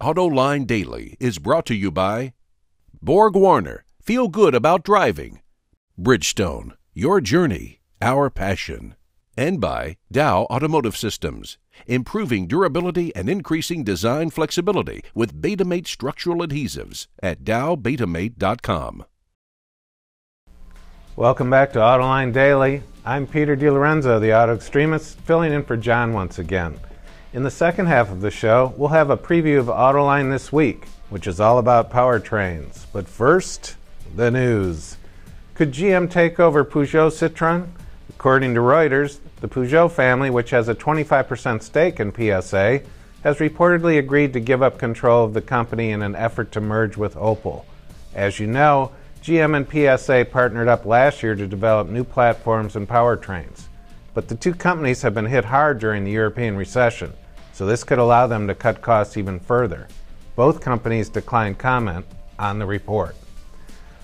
AutoLine Daily is brought to you by Borg Warner, feel good about driving. Bridgestone, your journey, our passion. And by Dow Automotive Systems, improving durability and increasing design flexibility with Betamate structural adhesives at dowbetamate.com. Welcome back to Autoline Daily. I'm Peter De Lorenzo, the Auto Extremist, filling in for John once again. In the second half of the show, we'll have a preview of Autoline this week, which is all about powertrains. But first, the news. Could GM take over Peugeot Citroën? According to Reuters, the Peugeot family, which has a 25% stake in PSA, has reportedly agreed to give up control of the company in an effort to merge with Opel. As you know, GM and PSA partnered up last year to develop new platforms and powertrains. But the two companies have been hit hard during the European recession, so this could allow them to cut costs even further. Both companies declined comment on the report.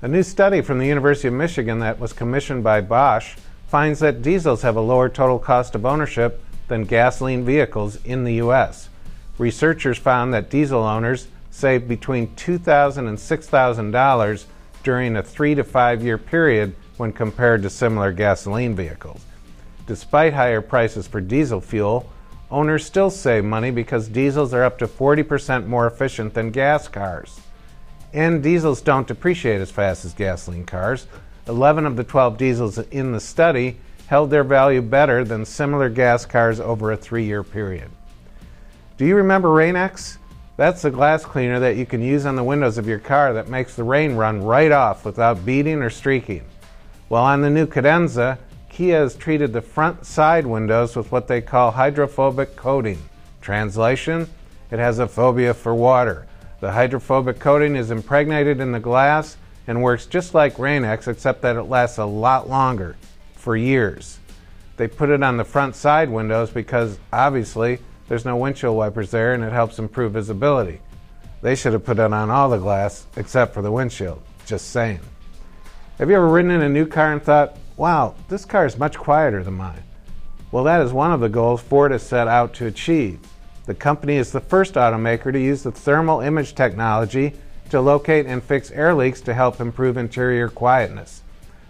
A new study from the University of Michigan that was commissioned by Bosch finds that diesels have a lower total cost of ownership than gasoline vehicles in the U.S. Researchers found that diesel owners save between $2,000 and $6,000 during a three to five year period when compared to similar gasoline vehicles. Despite higher prices for diesel fuel, owners still save money because diesels are up to 40% more efficient than gas cars. And diesels don't depreciate as fast as gasoline cars. 11 of the 12 diesels in the study held their value better than similar gas cars over a three year period. Do you remember Rain-X? That's the glass cleaner that you can use on the windows of your car that makes the rain run right off without beading or streaking. Well, on the new Cadenza, Kia has treated the front side windows with what they call hydrophobic coating. Translation It has a phobia for water. The hydrophobic coating is impregnated in the glass and works just like Rain-X, except that it lasts a lot longer for years. They put it on the front side windows because obviously there's no windshield wipers there and it helps improve visibility. They should have put it on all the glass except for the windshield. Just saying. Have you ever ridden in a new car and thought, wow, this car is much quieter than mine. Well, that is one of the goals Ford has set out to achieve. The company is the first automaker to use the thermal image technology to locate and fix air leaks to help improve interior quietness.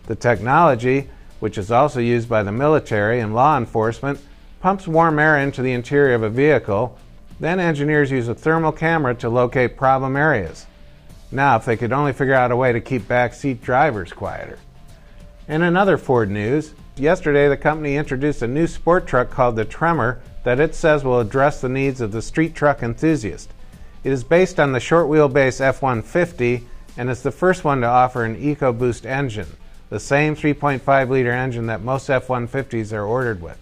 The technology, which is also used by the military and law enforcement, pumps warm air into the interior of a vehicle. Then engineers use a thermal camera to locate problem areas. Now, if they could only figure out a way to keep backseat drivers quieter. In another Ford news, yesterday the company introduced a new sport truck called the Tremor that it says will address the needs of the street truck enthusiast. It is based on the short wheelbase F 150 and is the first one to offer an EcoBoost engine, the same 3.5 liter engine that most F 150s are ordered with.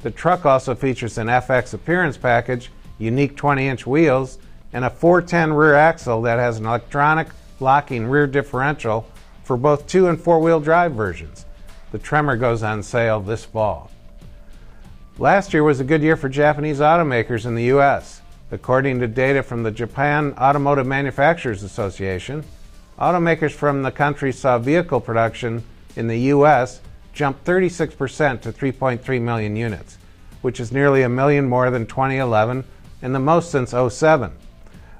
The truck also features an FX appearance package, unique 20 inch wheels, and a 410 rear axle that has an electronic locking rear differential for both two and four wheel drive versions. The Tremor goes on sale this fall. Last year was a good year for Japanese automakers in the U.S. According to data from the Japan Automotive Manufacturers Association, automakers from the country saw vehicle production in the U.S. jump 36% to 3.3 million units, which is nearly a million more than 2011 and the most since 07.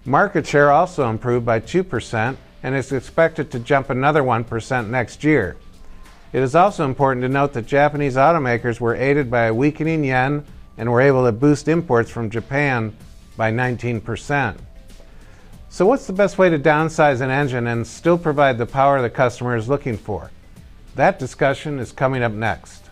Market share also improved by 2% and is expected to jump another 1% next year. It is also important to note that Japanese automakers were aided by a weakening yen and were able to boost imports from Japan by 19%. So, what's the best way to downsize an engine and still provide the power the customer is looking for? That discussion is coming up next.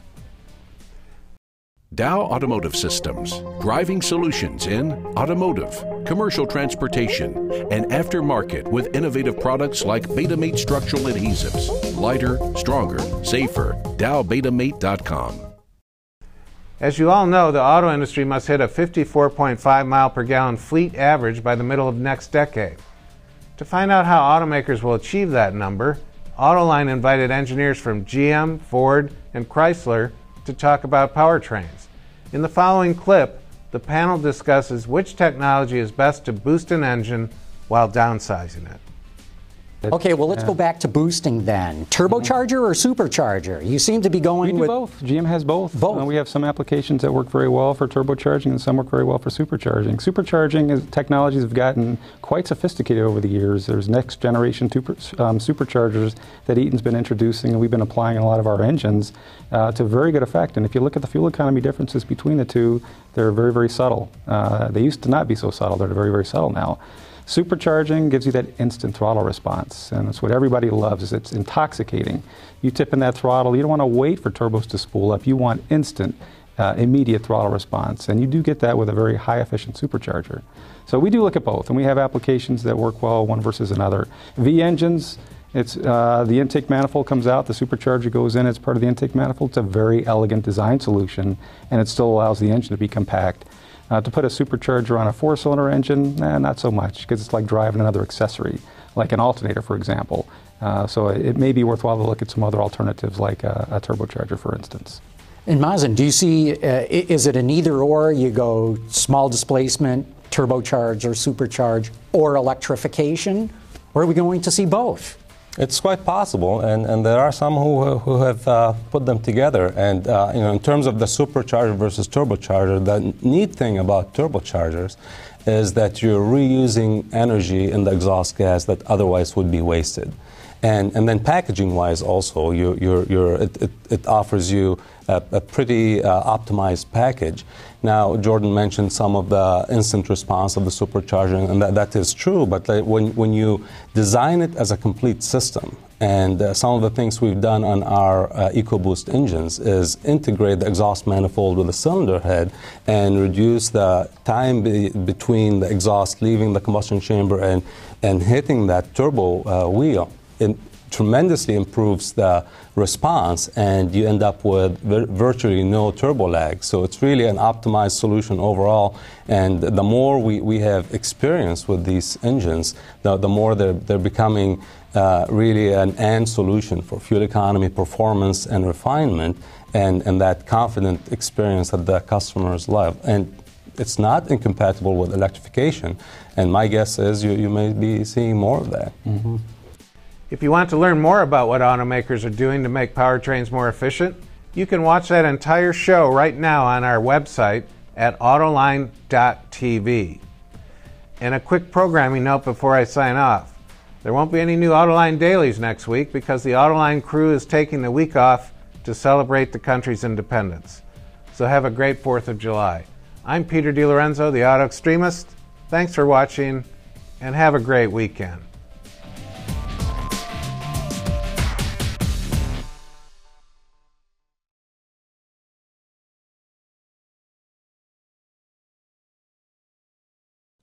Dow Automotive Systems, driving solutions in automotive, commercial transportation, and aftermarket with innovative products like Betamate structural adhesives. Lighter, stronger, safer. DowBetamate.com. As you all know, the auto industry must hit a 54.5 mile per gallon fleet average by the middle of next decade. To find out how automakers will achieve that number, Autoline invited engineers from GM, Ford, and Chrysler to talk about powertrains. In the following clip, the panel discusses which technology is best to boost an engine while downsizing it. Okay, well, let's Yeah. go back to boosting then. Turbocharger or supercharger? You seem to be going We do with both. GM has both. Both. Uh, we have some applications that work very well for turbocharging, and some work very well for supercharging. Supercharging is, technologies have gotten quite sophisticated over the years. There's next generation super, um, superchargers that Eaton's been introducing, and we've been applying in a lot of our engines uh, to very good effect. And if you look at the fuel economy differences between the two, they're very, very subtle. Uh, they used to not be so subtle. They're very, very subtle now. Supercharging gives you that instant throttle response, and it's what everybody loves. Is it's intoxicating. You tip in that throttle, you don't want to wait for turbos to spool up. You want instant, uh, immediate throttle response, and you do get that with a very high efficient supercharger. So we do look at both, and we have applications that work well one versus another. V engines. It's uh, the intake manifold comes out, the supercharger goes in as part of the intake manifold. It's a very elegant design solution, and it still allows the engine to be compact. Uh, to put a supercharger on a four cylinder engine, nah, not so much, because it's like driving another accessory, like an alternator, for example. Uh, so it, may be worthwhile to look at some other alternatives, like a, a turbocharger, for instance. And Mazen, do you see, uh, is it an either or? You go small displacement, turbocharge or supercharge, or electrification? Or are we going to see both? It's quite possible, and, and there are some who, who have uh, put them together. And uh, you know, in terms of the supercharger versus turbocharger, the neat thing about turbochargers is that you're reusing energy in the exhaust gas that otherwise would be wasted. And, and then packaging-wise, also, you, you're, you're, it, it, it offers you a, a pretty uh, optimized package. Now, Jordan mentioned some of the instant response of the supercharger, and that, that is true. But when, when you design it as a complete system, and uh, some of the things we've done on our uh, EcoBoost engines is integrate the exhaust manifold with the cylinder head and reduce the time be- between the exhaust leaving the combustion chamber and, and hitting that turbo uh, wheel. It tremendously improves the response, and you end up with vir- virtually no turbo lag. So it's really an optimized solution overall. And the more we, we have experience with these engines, the, the more they're, they're becoming uh, really an end solution for fuel economy, performance, and refinement, and, and that confident experience that the customers love. And it's not incompatible with electrification. And my guess is you, you may be seeing more of that. If you want to learn more about what automakers are doing to make powertrains more efficient, you can watch that entire show right now on our website at autoline.tv. And a quick programming note before I sign off. There won't be any new Autoline dailies next week because the Autoline crew is taking the week off to celebrate the country's independence. So have a great 4th of July. I'm Peter De Lorenzo, the Auto Extremist. Thanks for watching and have a great weekend.